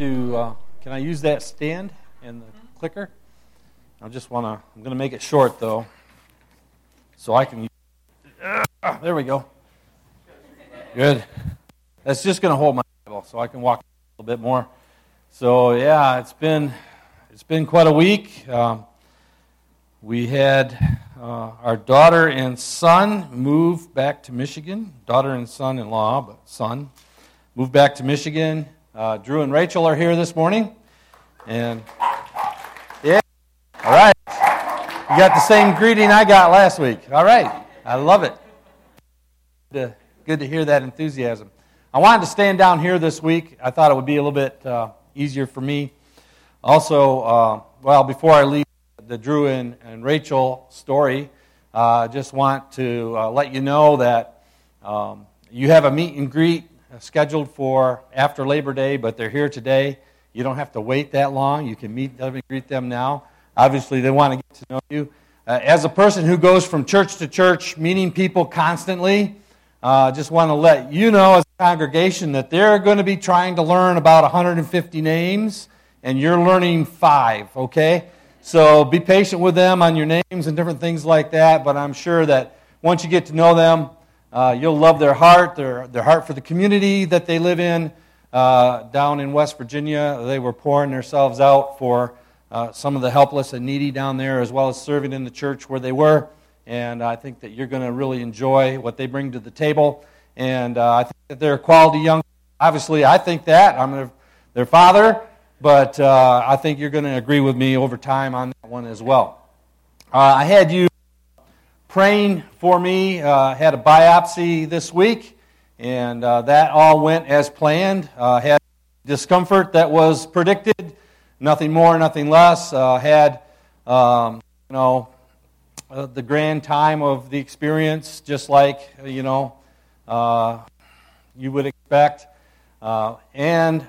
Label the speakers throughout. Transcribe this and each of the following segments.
Speaker 1: to, uh, can I use that stand and the clicker? I just want to, I'm going to make it short though, so I can, uh, there we go. Good. That's just going to hold my Bible so I can walk a little bit more. So yeah, it's been, it's been quite a week. Um, we had uh, our daughter and son move back to Michigan. Daughter and son-in-law, but son moved back to Michigan. Uh, Drew and Rachel are here this morning, and yeah, all right. You got the same greeting I got last week. All right, I love it. Good to, good to hear that enthusiasm. I wanted to stand down here this week. I thought it would be a little bit uh, easier for me. Also, uh, well, before I leave the Drew and, and Rachel story, I uh, just want to uh, let you know that um, you have a meet and greet scheduled for after Labor Day, but they're here today. You don't have to wait that long. You can meet them and greet them now. Obviously, they want to get to know you. Uh, as a person who goes from church to church, meeting people constantly, I uh, just want to let you know as a congregation that they're going to be trying to learn about 150 names, and you're learning five, okay? So be patient with them on your names and different things like that, but I'm sure that once you get to know them, uh, you'll love their heart, their, their heart for the community that they live in. Uh, down in West Virginia, they were pouring themselves out for uh, some of the helpless and needy down there, as well as serving in the church where they were. And I think that you're going to really enjoy what they bring to the table. And uh, I think that they're quality young. Obviously, I think that. I'm their, their father, but uh, I think you're going to agree with me over time on that one as well. Uh, I had you praying for me. Uh, had a biopsy this week, and uh, that all went as planned. Uh, had discomfort that was predicted, nothing more, nothing less. Uh, had um, you know uh, the grand time of the experience, just like you know uh, you would expect, and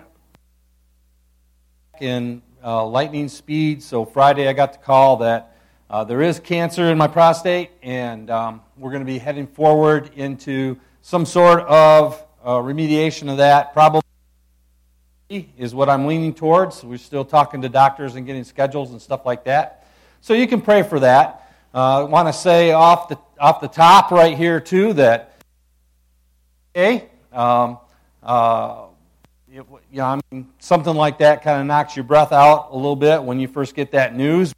Speaker 1: in lightning speed. So Friday, I got the call that uh, there is cancer in my prostate, and um, we're going to be heading forward into some sort of uh, remediation of that. Probably is what I'm leaning towards. We're still talking to doctors and getting schedules and stuff like that. So you can pray for that. Uh, I want to say off the off the top right here too that okay, um, uh, you know, I mean, something like that kind of knocks your breath out a little bit when you first get that news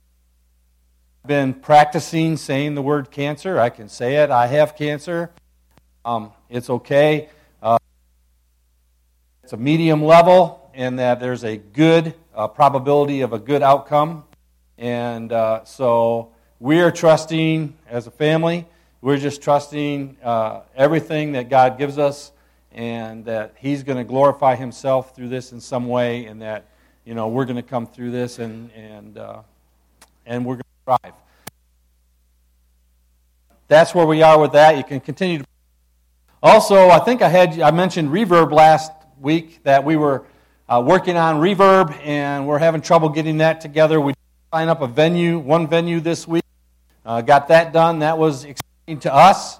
Speaker 1: been practicing saying the word cancer. I can say it. I have cancer. Um, it's okay. Uh, it's a medium level, and that there's a good uh, probability of a good outcome. And uh, so we are trusting as a family. We're just trusting uh, everything that God gives us, and that He's going to glorify Himself through this in some way, and that you know we're going to come through this, and and uh, and we're thrive. That's where we are with that. You can continue to. Also, I think I had I mentioned Reverb last week that we were uh, working on Reverb and we're having trouble getting that together. We signed up a venue, one venue this week. Uh, got that done. That was exciting to us.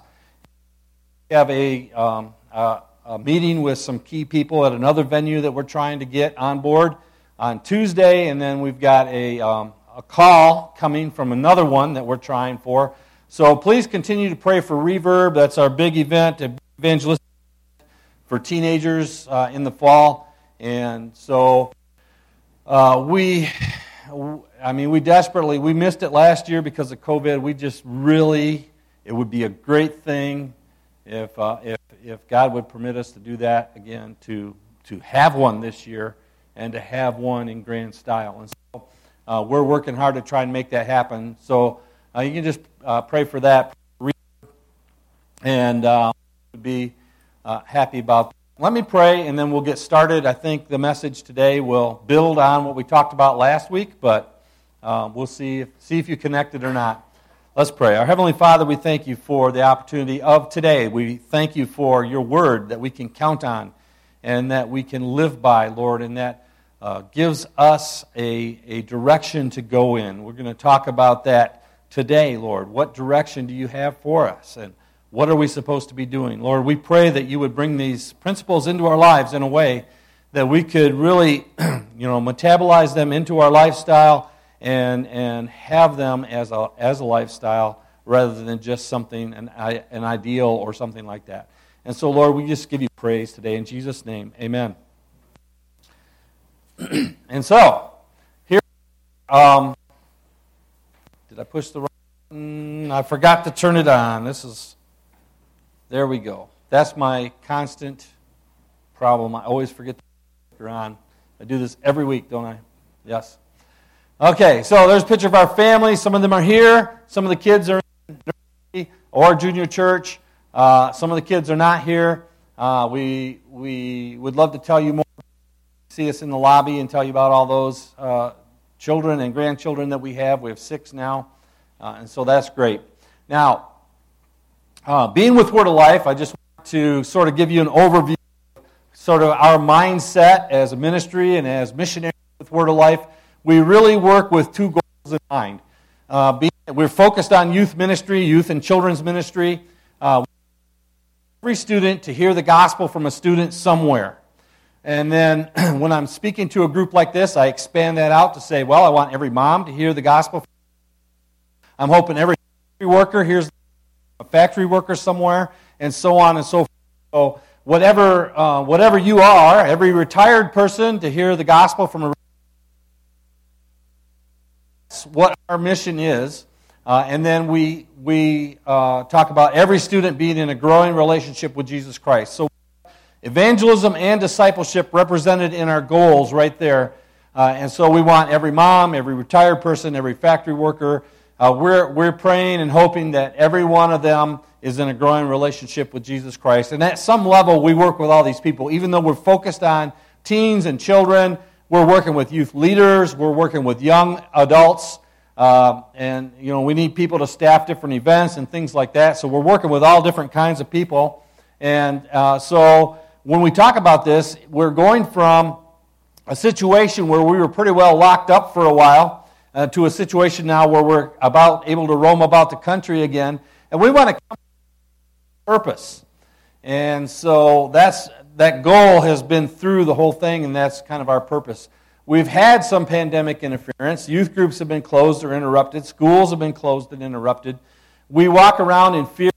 Speaker 1: We have a, um, a, a meeting with some key people at another venue that we're trying to get on board on Tuesday, and then we've got a um, a call coming from another one that we're trying for. So please continue to pray for Reverb. That's our big event, evangelistic for teenagers uh, in the fall. And so uh, we, I mean, we desperately, we missed it last year because of COVID. We just really, it would be a great thing if, uh, if, if God would permit us to do that again, to, to have one this year and to have one in grand style. And so uh, we're working hard to try and make that happen. So uh, you can just uh, pray for that and uh, be uh, happy about that. Let me pray and then we'll get started. I think the message today will build on what we talked about last week, but uh, we'll see if, see if you connected or not. Let's pray. Our Heavenly Father, we thank you for the opportunity of today. We thank you for your word that we can count on and that we can live by, Lord, and that uh, gives us a, a direction to go in. We're going to talk about that today, Lord. What direction do you have for us? And what are we supposed to be doing? Lord, we pray that you would bring these principles into our lives in a way that we could really, you know, metabolize them into our lifestyle and, and have them as a, as a lifestyle rather than just something, an, an ideal or something like that. And so, Lord, we just give you praise today in Jesus' name. Amen. and so, here, um, did I push the right? Mm, I forgot to turn it on. This is, there we go. That's my constant problem. I always forget to turn it on. I do this every week, don't I? Yes. Okay, so there's a picture of our family. Some of them are here. Some of the kids are in or junior church. Uh, some of the kids are not here. Uh, we, we would love to tell you more. See us in the lobby and tell you about all those uh, children and grandchildren that we have. We have six now, uh, and so that's great. Now, uh, being with Word of Life, I just want to sort of give you an overview sort of our mindset as a ministry and as missionaries with Word of Life. We really work with two goals in mind. Uh, being, we're focused on youth ministry, youth and children's ministry. Uh, every student to hear the gospel from a student somewhere. And then when I'm speaking to a group like this, I expand that out to say, well, I want every mom to hear the gospel. I'm hoping every worker hears a factory worker somewhere, and so on and so forth. So whatever, uh, whatever you are, every retired person to hear the gospel from a what our mission is. Uh, and then we, we uh, talk about every student being in a growing relationship with Jesus Christ. So, evangelism and discipleship represented in our goals right there. Uh, and so, we want every mom, every retired person, every factory worker. Uh, we're, we're praying and hoping that every one of them is in a growing relationship with Jesus Christ. And at some level, we work with all these people. Even though we're focused on teens and children, we're working with youth leaders, we're working with young adults. Uh, and, you know, we need people to staff different events and things like that. So we're working with all different kinds of people. And uh, so when we talk about this, we're going from a situation where we were pretty well locked up for a while uh, to a situation now where we're about able to roam about the country again. And we want to come to purpose. And so that's that goal has been through the whole thing, and that's kind of our purpose. We've had some pandemic interference. Youth groups have been closed or interrupted. Schools have been closed and interrupted. We walk around in fear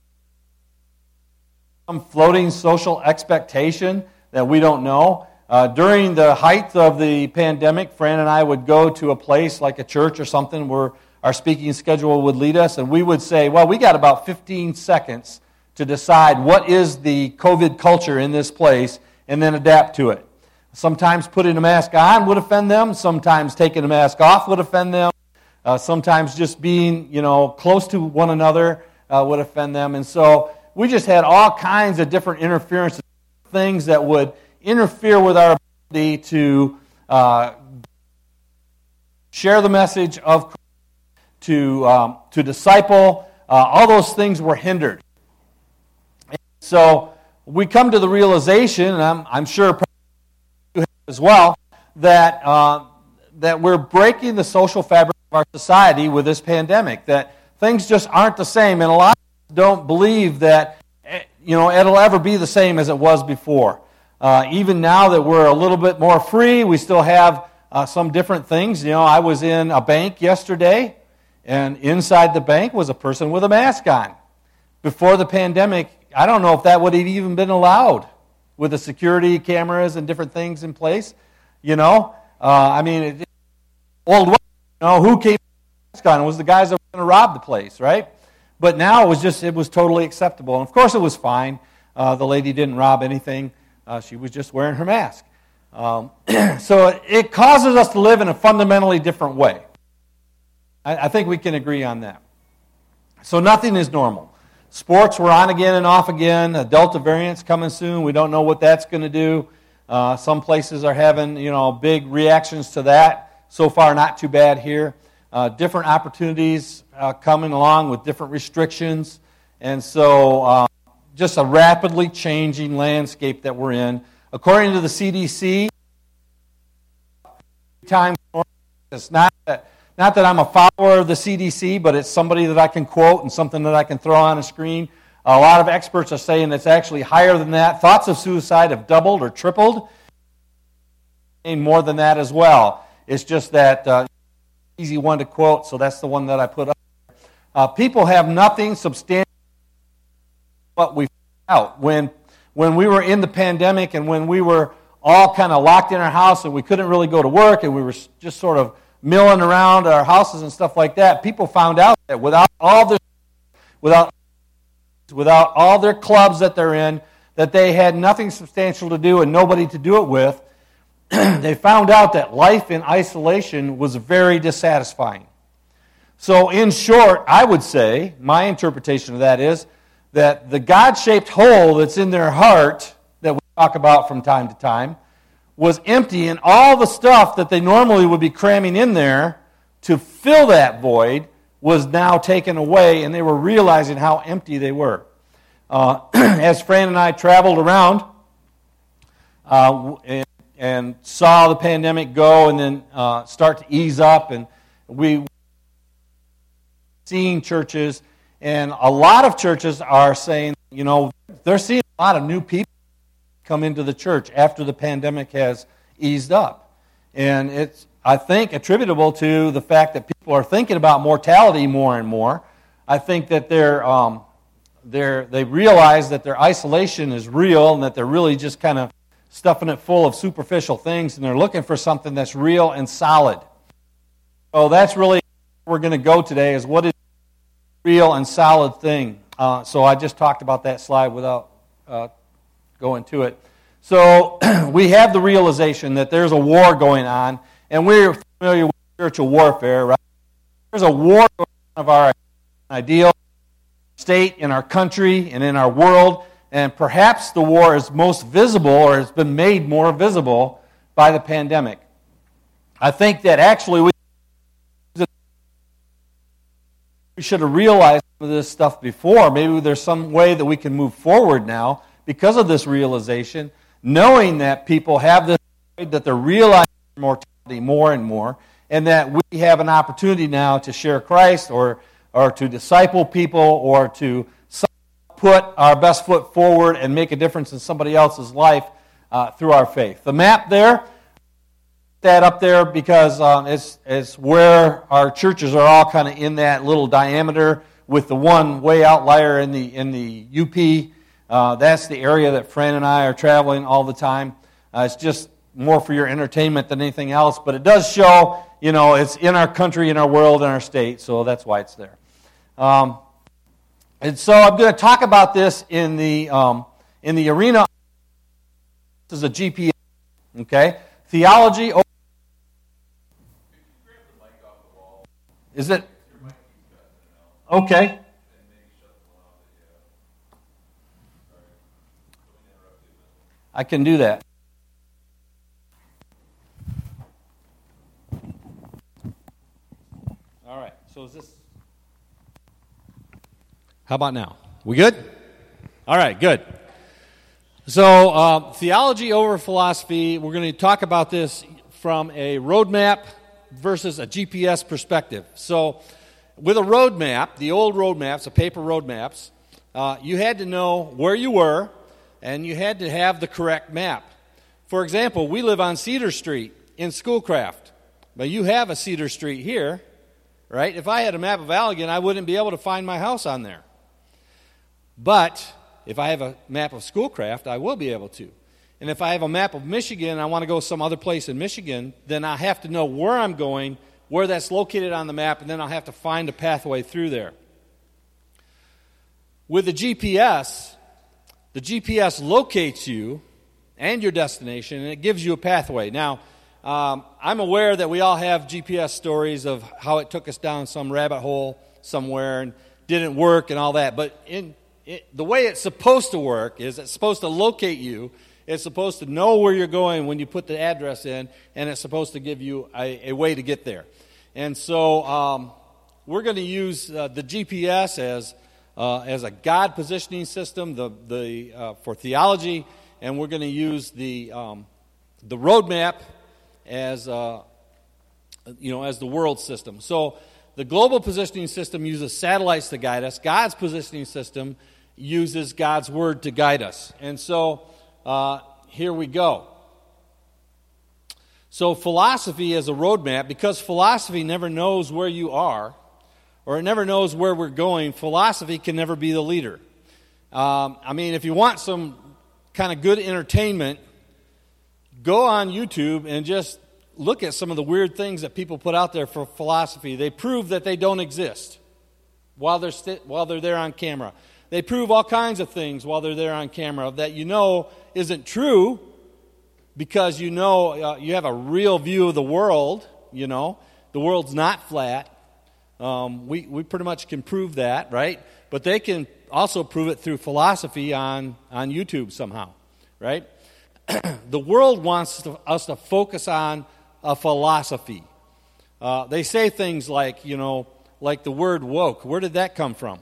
Speaker 1: some floating social expectation that we don't know. Uh, during the height of the pandemic, Fran and I would go to a place like a church or something where our speaking schedule would lead us, and we would say, Well, we got about 15 seconds to decide what is the COVID culture in this place and then adapt to it. Sometimes putting a mask on would offend them. Sometimes taking a mask off would offend them. Uh, sometimes just being, you know, close to one another uh, would offend them. And so we just had all kinds of different interferences, things that would interfere with our ability to uh, share the message of Christ, to, um, to disciple. Uh, all those things were hindered. And so we come to the realization, and I'm, I'm sure as well that, uh, that we're breaking the social fabric of our society with this pandemic, that things just aren't the same. And a lot don't believe that eh, you know, it'll ever be the same as it was before. Uh, even now that we're a little bit more free, we still have uh, some different things. You know, I was in a bank yesterday, and inside the bank was a person with a mask on. Before the pandemic, I don't know if that would have even been allowed with the security cameras and different things in place. You know, uh, I mean, it, old, you know, who came on? It was the guys that were going to rob the place, right? But now it was just, it was totally acceptable. And of course, it was fine. Uh, the lady didn't rob anything, uh, she was just wearing her mask. Um, so it, causes us to live in a fundamentally different way. I, I think we can agree on that. So nothing is normal. Sports were on again and off again. A Delta variant's coming soon. We don't know what that's going to do. Uh, some places are having, you know, big reactions to that. So far, not too bad here. Uh, different opportunities uh, coming along with different restrictions. And so, uh, just a rapidly changing landscape that we're in. According to the CDC, time it's not that not that I'm a follower of the CDC, but it's somebody that I can quote and something that I can throw on a screen. A lot of experts are saying it's actually higher than that. Thoughts of suicide have doubled or tripled. and more than that as well. It's just that uh, easy one to quote, so that's the one that I put up. Uh, people have nothing substantial what we found out when when we were in the pandemic and when we were all kind of locked in our house and we couldn't really go to work and we were just sort of milling around our houses and stuff like that. People found out that without all this, without without all their clubs that they're in, that they had nothing substantial to do and nobody to do it with. they found out that life in isolation was very dissatisfying. So, in short, I would say, my interpretation of that is that the God shaped hole that's in their heart that we talk about from time to time was empty, and all the stuff that they normally would be cramming in there to fill that void was now taken away, and they were realizing how empty they were. Uh, as Fran and I traveled around, uh, and and saw the pandemic go and then uh, start to ease up. And we seeing churches, and a lot of churches are saying, you know, they're seeing a lot of new people come into the church after the pandemic has eased up. And it's, I think, attributable to the fact that people are thinking about mortality more and more. I think that they're, um, they're, they realize that their isolation is real and that they're really just kind of stuffing it full of superficial things, and they're looking for something that's real and solid. So that's really we're going to go today is what is real and solid thing. Uh, so I just talked about that slide without uh, going to it. So we have the realization that there's a war going on, and we're familiar with spiritual warfare, right? There's a war of our ideal state in our country and in our world and perhaps the war is most visible or has been made more visible by the pandemic. I think that actually we, we should have realized this stuff before. Maybe there's some way that we can move forward now because of this realization, knowing that people have this, that they're realizing mortality more and more, and that we have an opportunity now to share Christ or, or to disciple people or to put our best foot forward and make a difference in somebody else's life uh, through our faith. The map there, that up there because um, it's, it's where our churches are all kind of in that little diameter with the one way outlier in the, in the UP. Uh, that's the area that Fran and I are traveling all the time. Uh, it's just more for your entertainment than anything else, but it does show, you know, it's in our country, in our world, in our state, so that's why it's there. Um, and so I'm going to talk about this in the, um, in the arena. This is a GPS, okay? Theology. Is it? Okay. I can do that. All right. So is this how about now? We good? All right, good. So, uh, theology over philosophy, we're going to talk about this from a roadmap versus a GPS perspective. So, with a roadmap, the old roadmaps, the paper roadmaps, uh, you had to know where you were and you had to have the correct map. For example, we live on Cedar Street in Schoolcraft, but you have a Cedar Street here, right? If I had a map of Allegan, I wouldn't be able to find my house on there. But if I have a map of Schoolcraft, I will be able to. And if I have a map of Michigan and I want to go some other place in Michigan, then I have to know where I'm going, where that's located on the map, and then I'll have to find a pathway through there. With the GPS, the GPS locates you and your destination, and it gives you a pathway. Now, um, I'm aware that we all have GPS stories of how it took us down some rabbit hole somewhere and didn't work and all that. But in it, the way it's supposed to work is it's supposed to locate you. It's supposed to know where you're going when you put the address in, and it's supposed to give you a, a way to get there. And so um, we're going to use uh, the GPS as, uh, as a God positioning system the, the, uh, for theology, and we're going to use the, um, the roadmap as, uh, you know, as the world system. So the global positioning system uses satellites to guide us. God's positioning system uses God's word to guide us. And so uh, here we go. So, philosophy is a roadmap because philosophy never knows where you are or it never knows where we're going. Philosophy can never be the leader. Um, I mean, if you want some kind of good entertainment, go on YouTube and just look at some of the weird things that people put out there for philosophy. They prove that they don't exist while they're, st- while they're there on camera. They prove all kinds of things while they're there on camera that you know isn't true because you know uh, you have a real view of the world, you know. The world's not flat. Um, we, we pretty much can prove that, right? But they can also prove it through philosophy on, on YouTube somehow, right? the world wants to, us to focus on a philosophy. Uh, they say things like, you know, like the word woke. Where did that come from?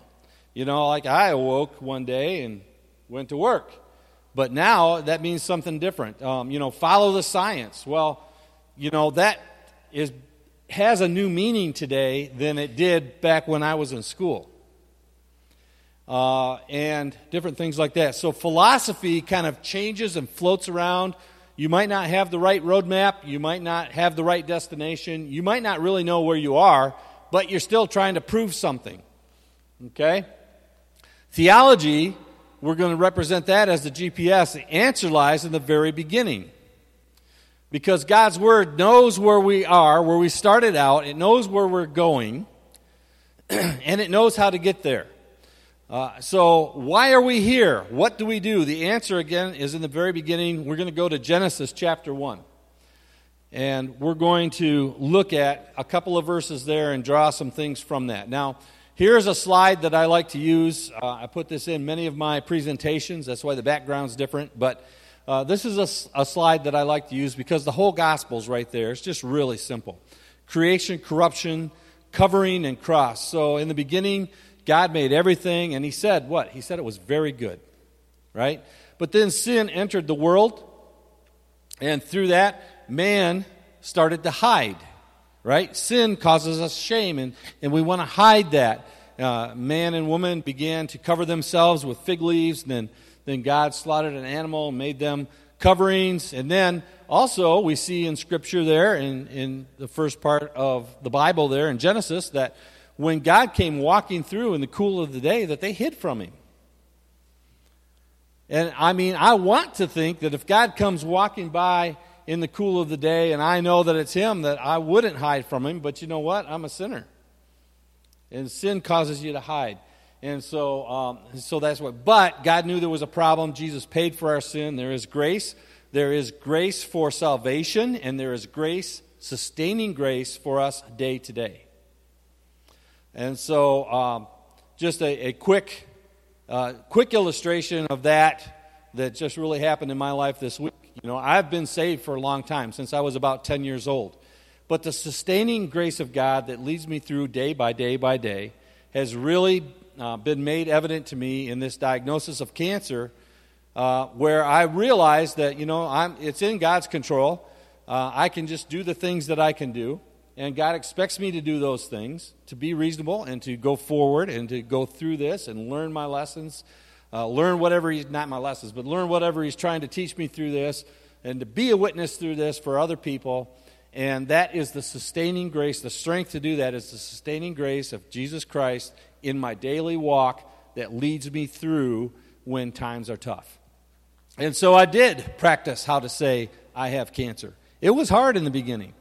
Speaker 1: You know, like I awoke one day and went to work. But now that means something different. Um, you know, follow the science. Well, you know, that is, has a new meaning today than it did back when I was in school. Uh, and different things like that. So philosophy kind of changes and floats around. You might not have the right roadmap. You might not have the right destination. You might not really know where you are, but you're still trying to prove something. Okay? Theology, we're going to represent that as the GPS. The answer lies in the very beginning. Because God's Word knows where we are, where we started out, it knows where we're going, and it knows how to get there. Uh, so, why are we here? What do we do? The answer, again, is in the very beginning. We're going to go to Genesis chapter 1. And we're going to look at a couple of verses there and draw some things from that. Now, Here's a slide that I like to use. Uh, I put this in many of my presentations. That's why the background's different. But uh, this is a, a, slide that I like to use because the whole gospel's right there. It's just really simple creation, corruption, covering, and cross. So in the beginning, God made everything, and He said what? He said it was very good, right? But then sin entered the world, and through that, man started to hide right? Sin causes us shame, and, and we want to hide that. Uh, man and woman began to cover themselves with fig leaves, and then, then God slaughtered an animal and made them coverings. And then also, we see in Scripture there, in, in the first part of the Bible there in Genesis, that when God came walking through in the cool of the day, that they hid from him. And I mean, I want to think that if God comes walking by in the cool of the day, and I know that it's Him, that I wouldn't hide from Him. But you know what? I'm a sinner. And sin causes you to hide. And so, um, so that's what. But God knew there was a problem. Jesus paid for our sin. There is grace. There is grace for salvation, and there is grace, sustaining grace for us day to day. And so, um, just a, a quick, uh, quick illustration of that that just really happened in my life this week. You know, I've been saved for a long time, since I was about 10 years old. But the sustaining grace of God that leads me through day by day by day has really uh, been made evident to me in this diagnosis of cancer, uh, where I realized that, you know, I'm, it's in God's control. Uh, I can just do the things that I can do. And God expects me to do those things, to be reasonable and to go forward and to go through this and learn my lessons uh, learn whatever he's, not my lessons, but learn whatever he's trying to teach me through this and to be a witness through this for other people. And that is the sustaining grace. The strength to do that is the sustaining grace of Jesus Christ in my daily walk that leads me through when times are tough. And so I did practice how to say, I have cancer. It was hard in the beginning,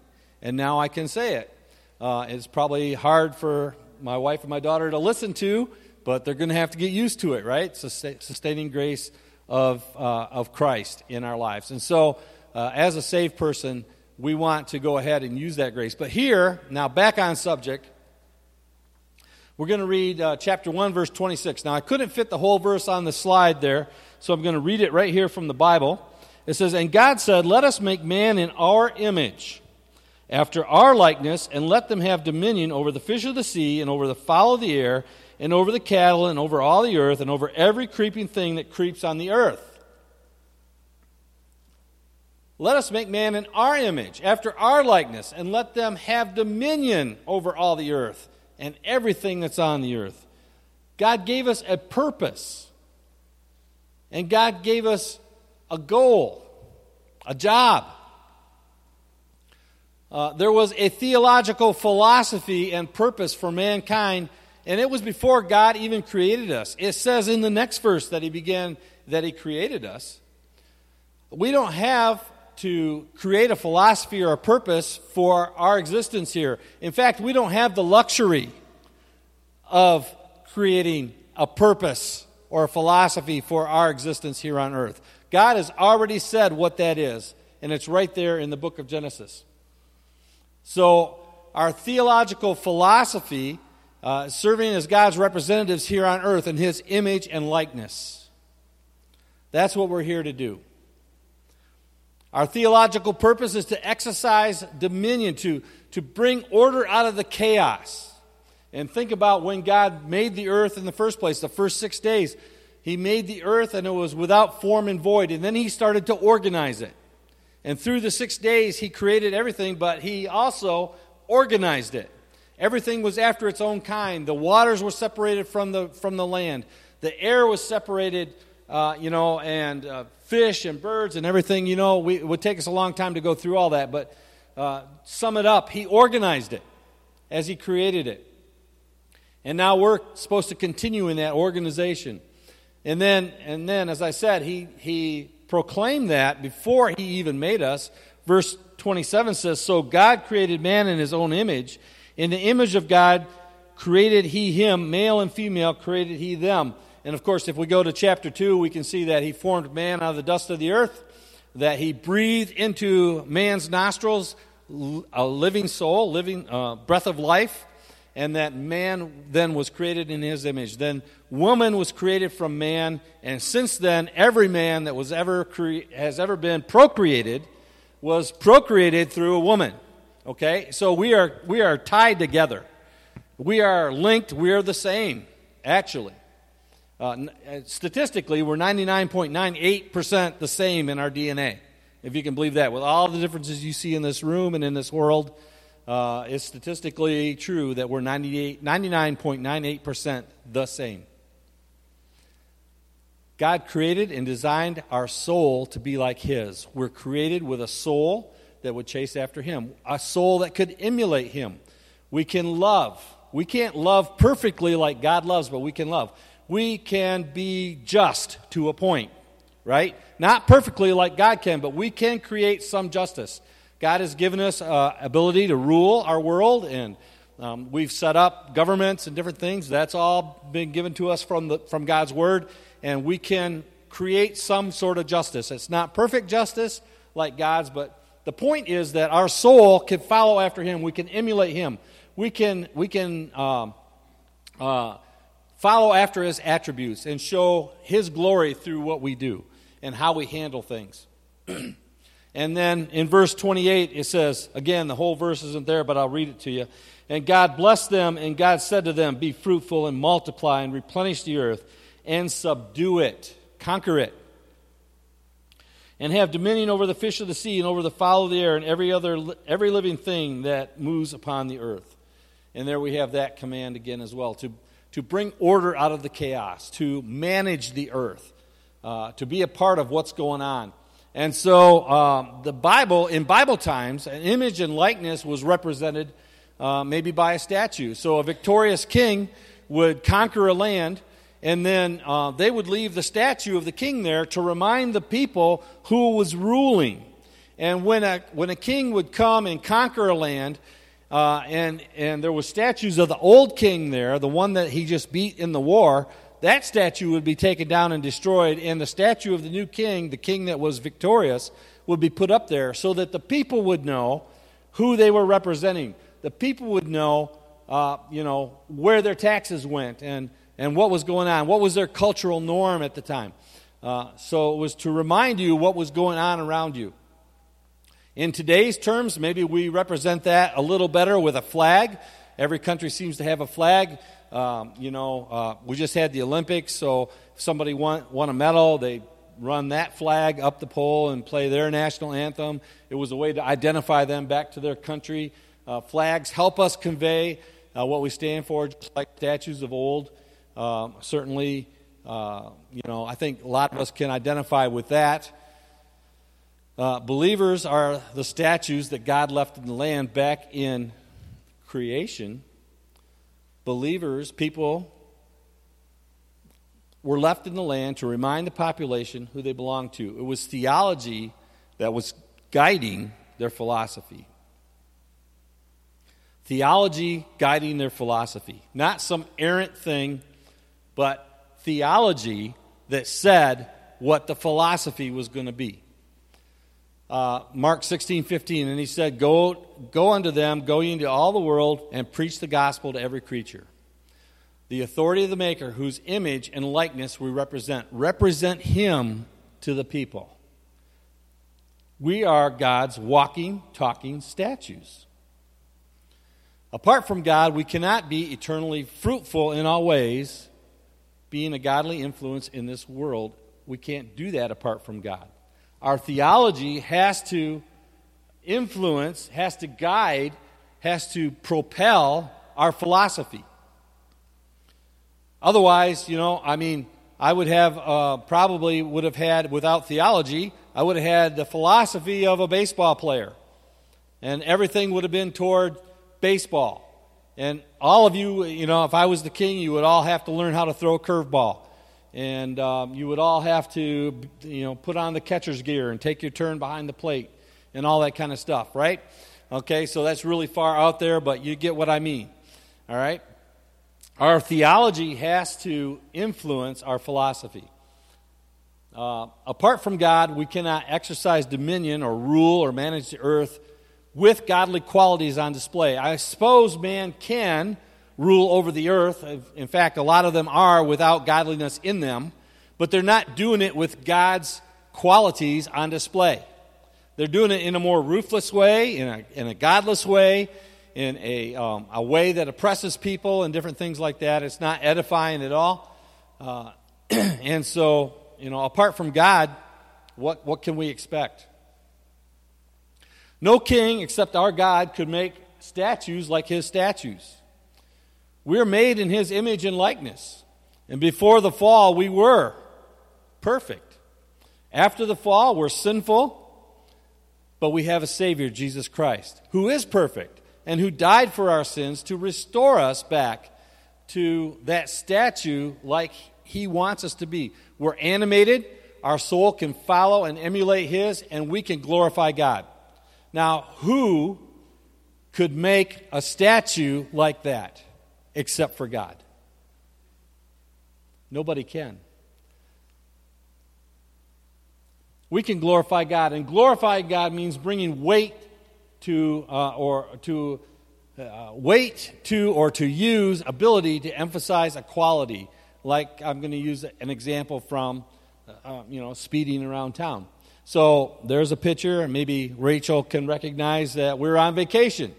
Speaker 1: and now I can say it. Uh, it's probably hard for my wife and my daughter to listen to but they're going to have to get used to it, right? Sustaining grace of, uh, of Christ in our lives. And so, uh, as a saved person, we want to go ahead and use that grace. But here, now back on subject, we're going to read uh, chapter 1, verse 26. Now, I couldn't fit the whole verse on the slide there, so I'm going to read it right here from the Bible. It says, And God said, Let us make man in our image, after our likeness, and let them have dominion over the fish of the sea, and over the fowl of the air, and over the cattle and over all the earth and over every creeping thing that creeps on the earth. Let us make man in our image, after our likeness, and let them have dominion over all the earth and everything that's on the earth. God gave us a purpose, and God gave us a goal, a job. uh, there was a theological philosophy and purpose for mankind, and it was before God even created us. It says in the next verse that He began, that He created us. We don't have to create a philosophy or a purpose for our existence here. In fact, we don't have the luxury of creating a purpose or a philosophy for our existence here on earth. God has already said what that is, and it's right there in the book of Genesis. So, our theological philosophy, uh, serving as God's representatives here on earth in His image and likeness. That's what we're here to do. Our theological purpose is to exercise dominion, to, to bring order out of the chaos. And think about when God made the earth in the first place, the first six days. He made the earth and it was without form and void. And then he started to organize it. And through the six days, he created everything, but he also organized it. Everything was after its own kind. The waters were separated from the, from the land, the air was separated, uh, you know, and uh, fish and birds and everything. You know, we, it would take us a long time to go through all that, but uh, sum it up, he organized it as he created it. And now we're supposed to continue in that organization. And then, and then as I said, he, he proclaimed that before he even made us. Verse 27 says, So God created man in his own image. In the image of God created he him, male and female created he them. And of course, if we go to chapter 2, we can see that he formed man out of the dust of the earth, that he breathed into man's nostrils a living soul, living uh, breath of life and that man then was created in his image. Then woman was created from man, and since then, every man that was ever cre- has ever been procreated was procreated through a woman. Okay, so we are we are tied together. We are linked. We are the same, actually. Uh, uh statistically, we're 99.98% the same in our DNA, if you can believe that. With all the differences you see in this room and in this world, uh, it's statistically true that we're 99.98% the same. God created and designed our soul to be like His. We're created with a soul that would chase after Him, a soul that could emulate Him. We can love. We can't love perfectly like God loves, but we can love. We can be just to a point, right? Not perfectly like God can, but we can create some justice. God has given us uh, ability to rule our world, and um, we've set up governments and different things. That's all been given to us from, the, from God's Word, and we can create some sort of justice. It's not perfect justice like God's, but the point is that our soul can follow after Him. We can emulate Him. We can, we can um, uh, follow after His attributes and show His glory through what we do and how we handle things. And then in verse 28, it says, again, the whole verse isn't there, but I'll read it to you. And God blessed them, and God said to them, Be fruitful and multiply and replenish the earth and subdue it, conquer it, and have dominion over the fish of the sea and over the fowl of the air and every other every living thing that moves upon the earth. And there we have that command again as well to, to bring order out of the chaos, to manage the earth, uh, to be a part of what's going on. And so um, the Bible, in Bible times, an image and likeness was represented uh, maybe by a statue. So a victorious king would conquer a land, and then uh, they would leave the statue of the king there to remind the people who was ruling. And when a, when a king would come and conquer a land, uh, and, and there were statues of the old king there, the one that he just beat in the war, that statue would be taken down and destroyed, and the statue of the new king, the king that was victorious, would be put up there so that the people would know who they were representing. The people would know, uh, you know, where their taxes went and, and what was going on, what was their cultural norm at the time. Uh, so it was to remind you what was going on around you. In today's terms, maybe we represent that a little better with a flag. Every country seems to have a flag. Um, you know, uh, we just had the Olympics, so if somebody won, won a medal, they run that flag up the pole and play their national anthem. It was a way to identify them back to their country. Uh, flags help us convey uh, what we stand for, just like statues of old. Um, certainly, uh, you know, I think a lot of us can identify with that. Uh, believers are the statues that God left in the land back in creation. Believers, people, were left in the land to remind the population who they belonged to. It was theology that was guiding their philosophy. Theology guiding their philosophy. Not some errant thing, but theology that said what the philosophy was going to be uh, Mark 16, 15, and he said, go, go unto them, go ye into all the world, and preach the gospel to every creature. The authority of the Maker, whose image and likeness we represent, represent him to the people. We are God's walking, talking statues. Apart from God, we cannot be eternally fruitful in all ways, being a godly influence in this world. We can't do that apart from God. Our theology has to influence, has to guide, has to propel our philosophy. Otherwise, you know, I mean, I would have uh, probably would have had without theology, I would have had the philosophy of a baseball player, and everything would have been toward baseball. And all of you, you know, if I was the king, you would all have to learn how to throw a curveball and um, you would all have to, you know, put on the catcher's gear and take your turn behind the plate and all that kind of stuff, right? Okay, so that's really far out there, but you get what I mean. All right? Our theology has to influence our philosophy. Uh, apart from God, we cannot exercise dominion or rule or manage the earth with godly qualities on display. I suppose man can rule over the earth. In fact, a lot of them are without godliness in them, but they're not doing it with God's qualities on display. They're doing it in a more ruthless way, in a, in a godless way, in a, um, a way that oppresses people and different things like that. It's not edifying at all. Uh, and so, you know, apart from God, what, what can we expect? No king except our God could make statues like his statues. We're made in His image and likeness. And before the fall, we were perfect. After the fall, we're sinful, but we have a Savior, Jesus Christ, who is perfect and who died for our sins to restore us back to that statue like He wants us to be. We're animated, our soul can follow and emulate His, and we can glorify God. Now, who could make a statue like that? except for God. Nobody can. We can glorify God, and glorify God means bringing weight to uh, or to uh, weight to or to use ability to emphasize a quality. Like I'm going to use an example from uh, you know speeding around town. So there's a picture, and maybe Rachel can recognize that we're on vacation.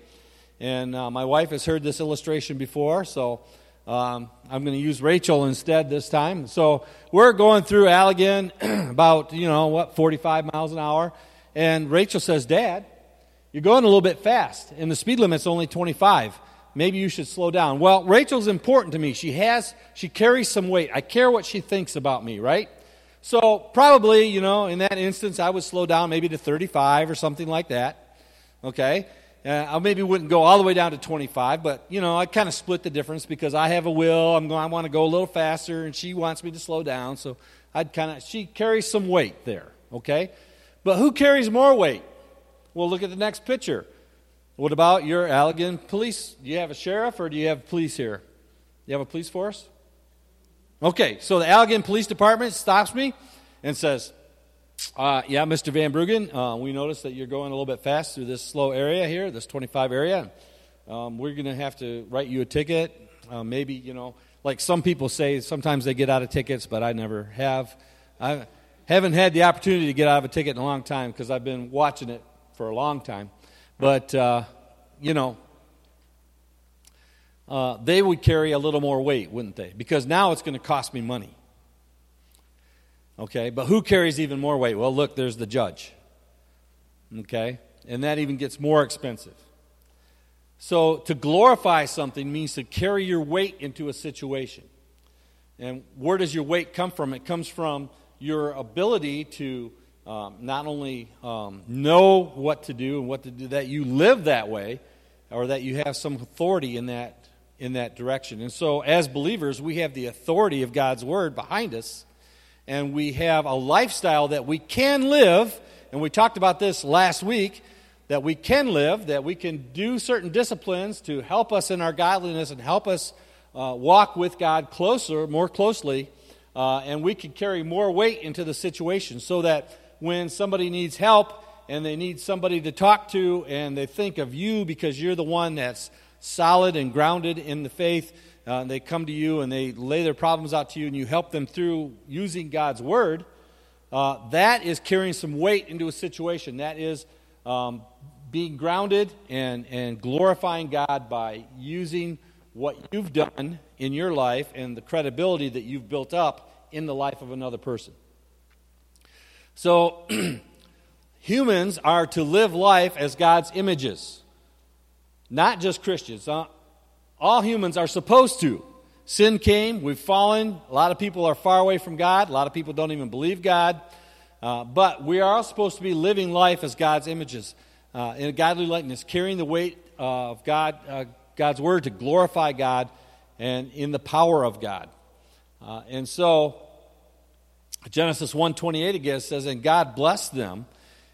Speaker 1: And uh, my wife has heard this illustration before, so um, I'm going to use Rachel instead this time. So we're going through Allegan about, you know, what, 45 miles an hour. And Rachel says, Dad, you're going a little bit fast, and the speed limit's only 25. Maybe you should slow down. Well, Rachel's important to me. She has, she carries some weight. I care what she thinks about me, right? So probably, you know, in that instance, I would slow down maybe to 35 or something like that. Okay? Uh, I maybe wouldn't go all the way down to 25, but you know, I kind of split the difference because I have a will. I'm going, I want to go a little faster, and she wants me to slow down. So I'd kind of she carries some weight there, okay? But who carries more weight? Well, look at the next picture. What about your Allegan police? Do you have a sheriff or do you have police here? You have a police force? Okay, so the Allegan Police Department stops me and says, uh, yeah, Mr. Van Bruggen, uh, we noticed that you're going a little bit fast through this slow area here, this 25 area. Um, we're going to have to write you a ticket. Uh, maybe, you know, like some people say, sometimes they get out of tickets, but I never have. I haven't had the opportunity to get out of a ticket in a long time because I've been watching it for a long time. But, uh, you know, uh, they would carry a little more weight, wouldn't they? Because now it's going to cost me money. Okay, but who carries even more weight? Well, look, there's the judge. Okay, and that even gets more expensive. So to glorify something means to carry your weight into a situation. And where does your weight come from? It comes from your ability to um, not only um, know what to do and what to do, that you live that way, or that you have some authority in that in that direction. And so, as believers, we have the authority of God's word behind us, and we have a lifestyle that we can live. And we talked about this last week that we can live, that we can do certain disciplines to help us in our godliness and help us uh, walk with God closer, more closely, uh, and we can carry more weight into the situation so that when somebody needs help and they need somebody to talk to and they think of you because you're the one that's solid and grounded in the faith, uh, they come to you and they lay their problems out to you and you help them through using God's word. Uh, that is carrying some weight into a situation. That is um, being grounded and, and glorifying God by using what you've done in your life and the credibility that you've built up in the life of another person. So, humans are to live life as God's images, not just Christians. All humans are supposed to. Sin came, we've fallen. A lot of people are far away from God, a lot of people don't even believe God. Uh, but we are all supposed to be living life as God's images uh, in a godly likeness, carrying the weight of God, uh, God's word to glorify God and in the power of God. Uh, and so Genesis 1:28 again says, "And God blessed them,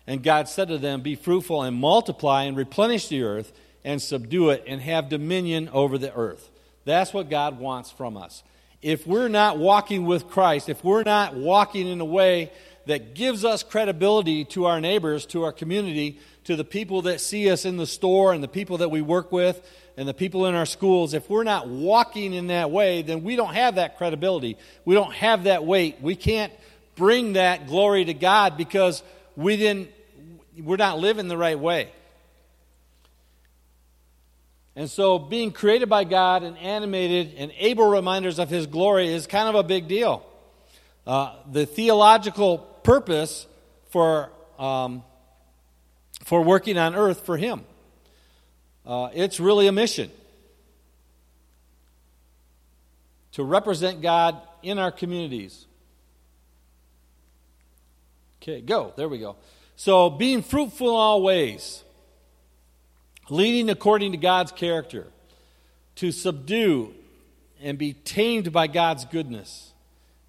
Speaker 1: and God said to them, Be fruitful and multiply and replenish the earth and subdue it and have dominion over the earth." That's what God wants from us. If we're not walking with Christ, if we're not walking in a way that gives us credibility to our neighbors, to our community, to the people that see us in the store and the people that we work with and the people in our schools, if we're not walking in that way, then we don't have that credibility. We don't have that weight. We can't bring that glory to God because we didn't we're not living the right way. And so being created by God and animated and able reminders of his glory is kind of a big deal. Uh, the theological purpose for um, for working on earth for him. Uh, it's really a mission to represent God in our communities. Okay, go. There we go. So, being fruitful in all ways, leading according to God's character, to subdue and be tamed by God's goodness,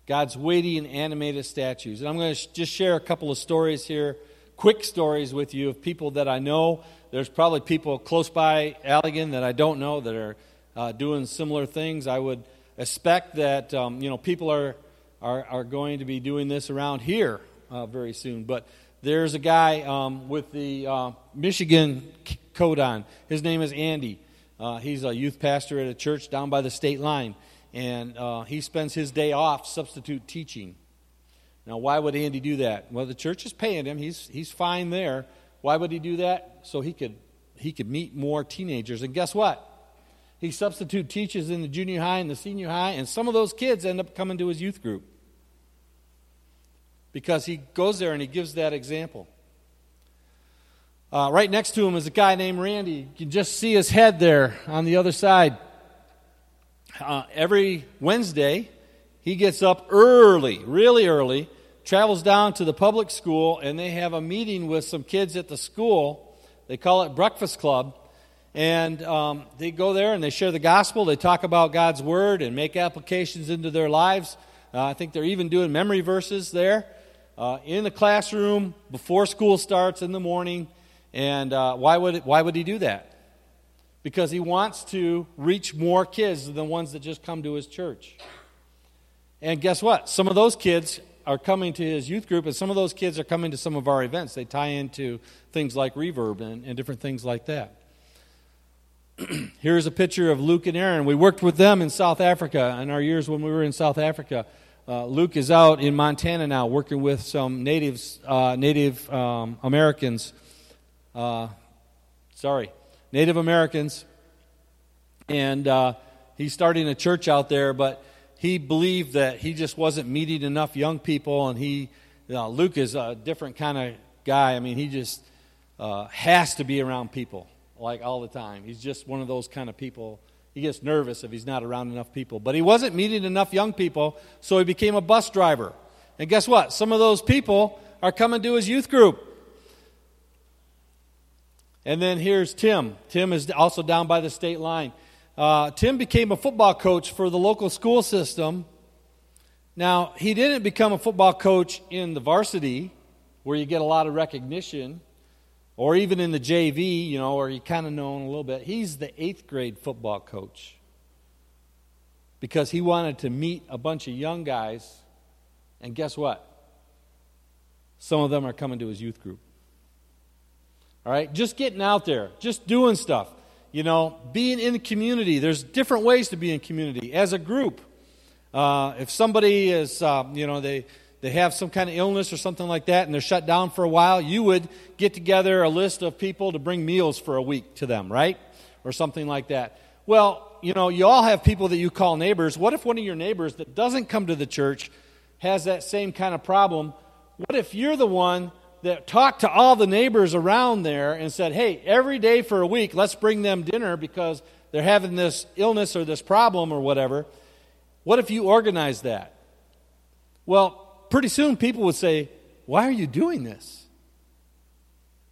Speaker 1: God's weighty and animated statues. And I'm going to just share a couple of stories here, quick stories with you of people that I know. There's probably people close by Allegan that I don't know that are uh, doing similar things. I would expect that um, you know people are, are, are going to be doing this around here uh, very soon. But there's a guy um, with the uh, Michigan coat on. His name is Andy. Uh, he's a youth pastor at a church down by the state line, and uh, he spends his day off substitute teaching. Now, why would Andy do that? Well, the church is paying him. He's he's fine there. Why would he do that? So he could he could meet more teenagers. And guess what? He substitute teaches in the junior high and the senior high, and some of those kids end up coming to his youth group because he goes there and he gives that example. Uh, right next to him is a guy named Randy. You can just see his head there on the other side. Uh, every Wednesday, he gets up early, really early, travels down to the public school, and they have a meeting with some kids at the school. They call it Breakfast Club. And um, they go there and they share the gospel. They talk about God's word and make applications into their lives. Uh, I think they're even doing memory verses there uh, in the classroom before school starts in the morning. And uh, why, would it, why would he do that? Because he wants to reach more kids than the ones that just come to his church. And guess what? Some of those kids are coming to his youth group, and some of those kids are coming to some of our events. They tie into things like Reverb and, and different things like that. Here's a picture of Luke and Aaron. We worked with them in South Africa in our years when we were in South Africa. Uh, Luke is out in Montana now working with some natives, uh, Native um, Americans. Uh, sorry, Native Americans. And uh, he's starting a church out there, but he believed that he just wasn't meeting enough young people. And he, you know, Luke is a different kind of guy. I mean, he just uh, has to be around people like all the time. He's just one of those kind of people he gets nervous if he's not around enough people. But he wasn't meeting enough young people, so he became a bus driver. And guess what? Some of those people are coming to his youth group. And then here's Tim. Tim is also down by the state line. Uh, Tim became a football coach for the local school system. Now, he didn't become a football coach in the varsity, where you get a lot of recognition, or even in the JV, you know, where you kind of known a little bit. He's the eighth grade football coach because he wanted to meet a bunch of young guys, and guess what? Some of them are coming to his youth group. All right? Just getting out there, just doing stuff. You know, being in the community. There's different ways to be in community as a group. Uh, if somebody is, uh, you know, they, they have some kind of illness or something like that and they're shut down for a while, you would get together a list of people to bring meals for a week to them, right? Or something like that. Well, you know, you all have people that you call neighbors. What if one of your neighbors that doesn't come to the church has that same kind of problem? What if you're the one that talked to all the neighbors around there and said, hey, every day for a week, let's bring them dinner because they're having this illness or this problem or whatever. What if you organize that? Well, pretty soon people would say, why are you doing this?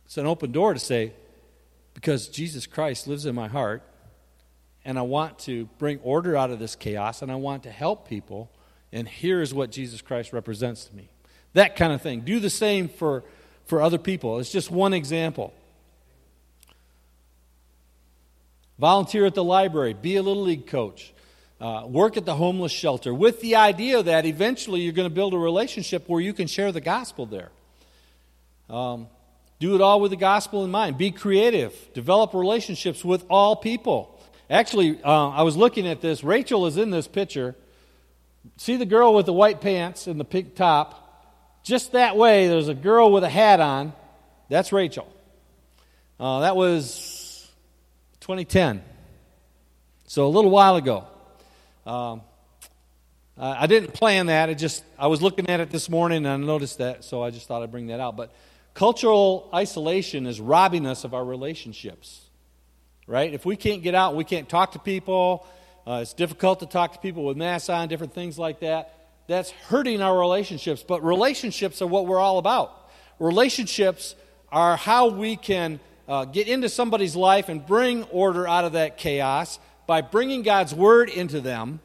Speaker 1: It's an open door to say, because Jesus Christ lives in my heart, and I want to bring order out of this chaos, and I want to help people, and here's what Jesus Christ represents to me. That kind of thing. Do the same for for other people. It's just one example. Volunteer at the library, be a little league coach, uh, work at the homeless shelter with the idea that eventually you're going to build a relationship where you can share the gospel there. Um, do it all with the gospel in mind. Be creative. Develop relationships with all people. Actually, uh, I was looking at this. Rachel is in this picture. See the girl with the white pants and the pink top? just that way, there's a girl with a hat on. That's Rachel. Uh, that was 2010. So a little while ago. Um, I didn't plan that. I just I was looking at it this morning and I noticed that, so I just thought I'd bring that out. But cultural isolation is robbing us of our relationships, right? If we can't get out, and we can't talk to people. Uh, it's difficult to talk to people with masks on, different things like that that's hurting our relationships. But relationships are what we're all about. Relationships are how we can uh, get into somebody's life and bring order out of that chaos by bringing God's word into them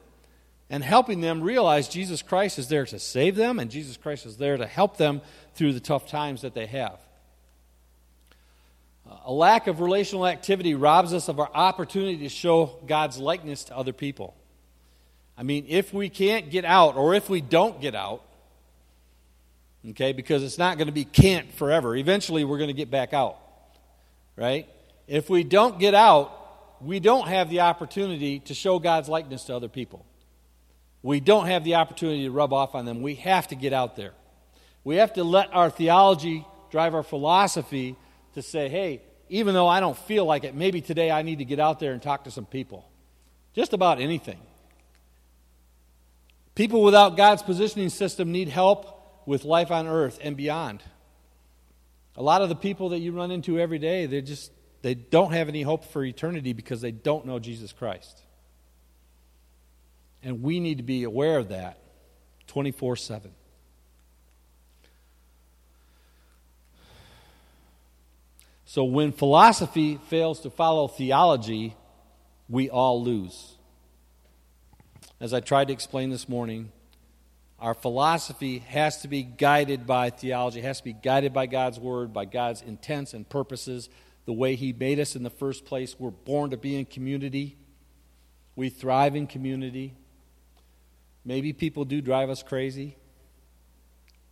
Speaker 1: and helping them realize Jesus Christ is there to save them and Jesus Christ is there to help them through the tough times that they have. A lack of relational activity robs us of our opportunity to show God's likeness to other people. I mean, if we can't get out, or if we don't get out, okay, because it's not going to be can't forever. Eventually, we're going to get back out, right? If we don't get out, we don't have the opportunity to show God's likeness to other people. We don't have the opportunity to rub off on them. We have to get out there. We have to let our theology drive our philosophy to say, hey, even though I don't feel like it, maybe today I need to get out there and talk to some people. Just about anything. People without God's positioning system need help with life on earth and beyond. A lot of the people that you run into every day, they're just they don't have any hope for eternity because they don't know Jesus Christ. And we need to be aware of that 24 7. So when philosophy fails to follow theology, we all lose as I tried to explain this morning, our philosophy has to be guided by theology, it has to be guided by God's word, by God's intents and purposes, the way He made us in the first place. We're born to be in community, we thrive in community. Maybe people do drive us crazy,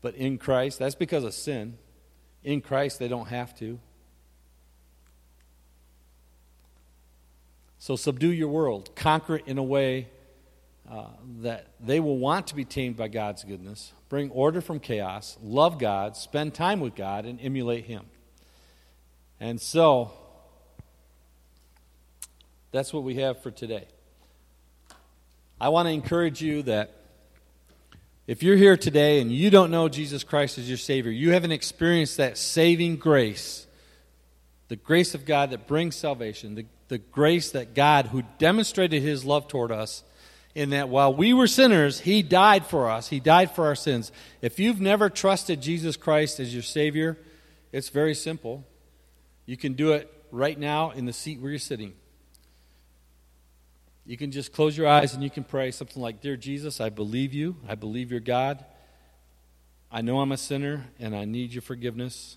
Speaker 1: but in Christ, that's because of sin. In Christ, they don't have to. So subdue your world, conquer it in a way uh, that they will want to be tamed by God's goodness, bring order from chaos, love God, spend time with God, and emulate Him. And so, that's what we have for today. I want to encourage you that if you're here today and you don't know Jesus Christ as your Savior, you haven't experienced that saving grace, the grace of God that brings salvation, the, the grace that God, who demonstrated His love toward us, in that while we were sinners, He died for us. He died for our sins. If you've never trusted Jesus Christ as your Savior, it's very simple. You can do it right now in the seat where you're sitting. You can just close your eyes and you can pray something like Dear Jesus, I believe you. I believe you're God. I know I'm a sinner and I need your forgiveness.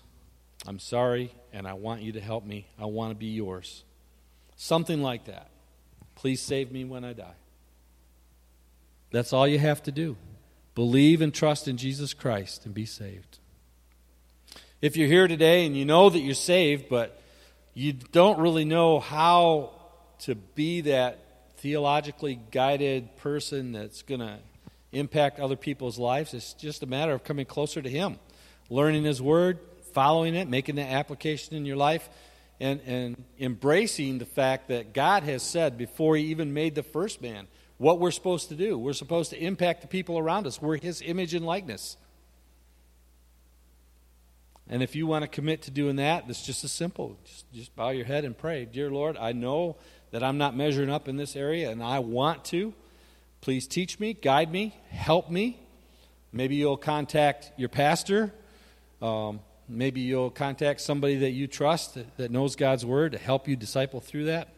Speaker 1: I'm sorry and I want you to help me. I want to be yours. Something like that. Please save me when I die. That's all you have to do. Believe and trust in Jesus Christ and be saved. If you're here today and you know that you're saved, but you don't really know how to be that theologically guided person that's going to impact other people's lives, it's just a matter of coming closer to Him, learning His Word, following it, making the application in your life, and, and embracing the fact that God has said before He even made the first man what we're supposed to do. We're supposed to impact the people around us. We're His image and likeness. And if you want to commit to doing that, it's just as simple. Just, just bow your head and pray. Dear Lord, I know that I'm not measuring up in this area and I want to. Please teach me, guide me, help me. Maybe you'll contact your pastor. Um, maybe you'll contact somebody that you trust that, that knows God's word to help you disciple through that.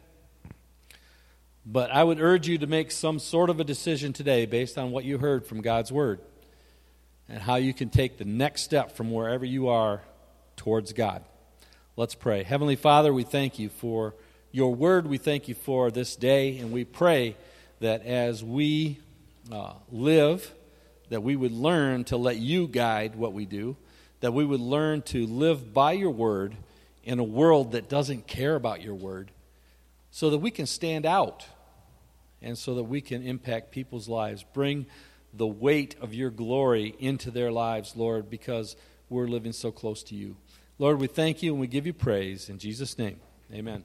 Speaker 1: But I would urge you to make some sort of a decision today based on what you heard from God's word and how you can take the next step from wherever you are towards God. Let's pray. Heavenly Father, we thank you for your word. We thank you for this day, and we pray that as we uh, live, that we would learn to let you guide what we do, that we would learn to live by your word in a world that doesn't care about your word, so that we can stand out and so that we can impact people's lives, bring the weight of your glory into their lives, Lord, because we're living so close to you. Lord, we thank you and we give you praise. In Jesus' name, amen.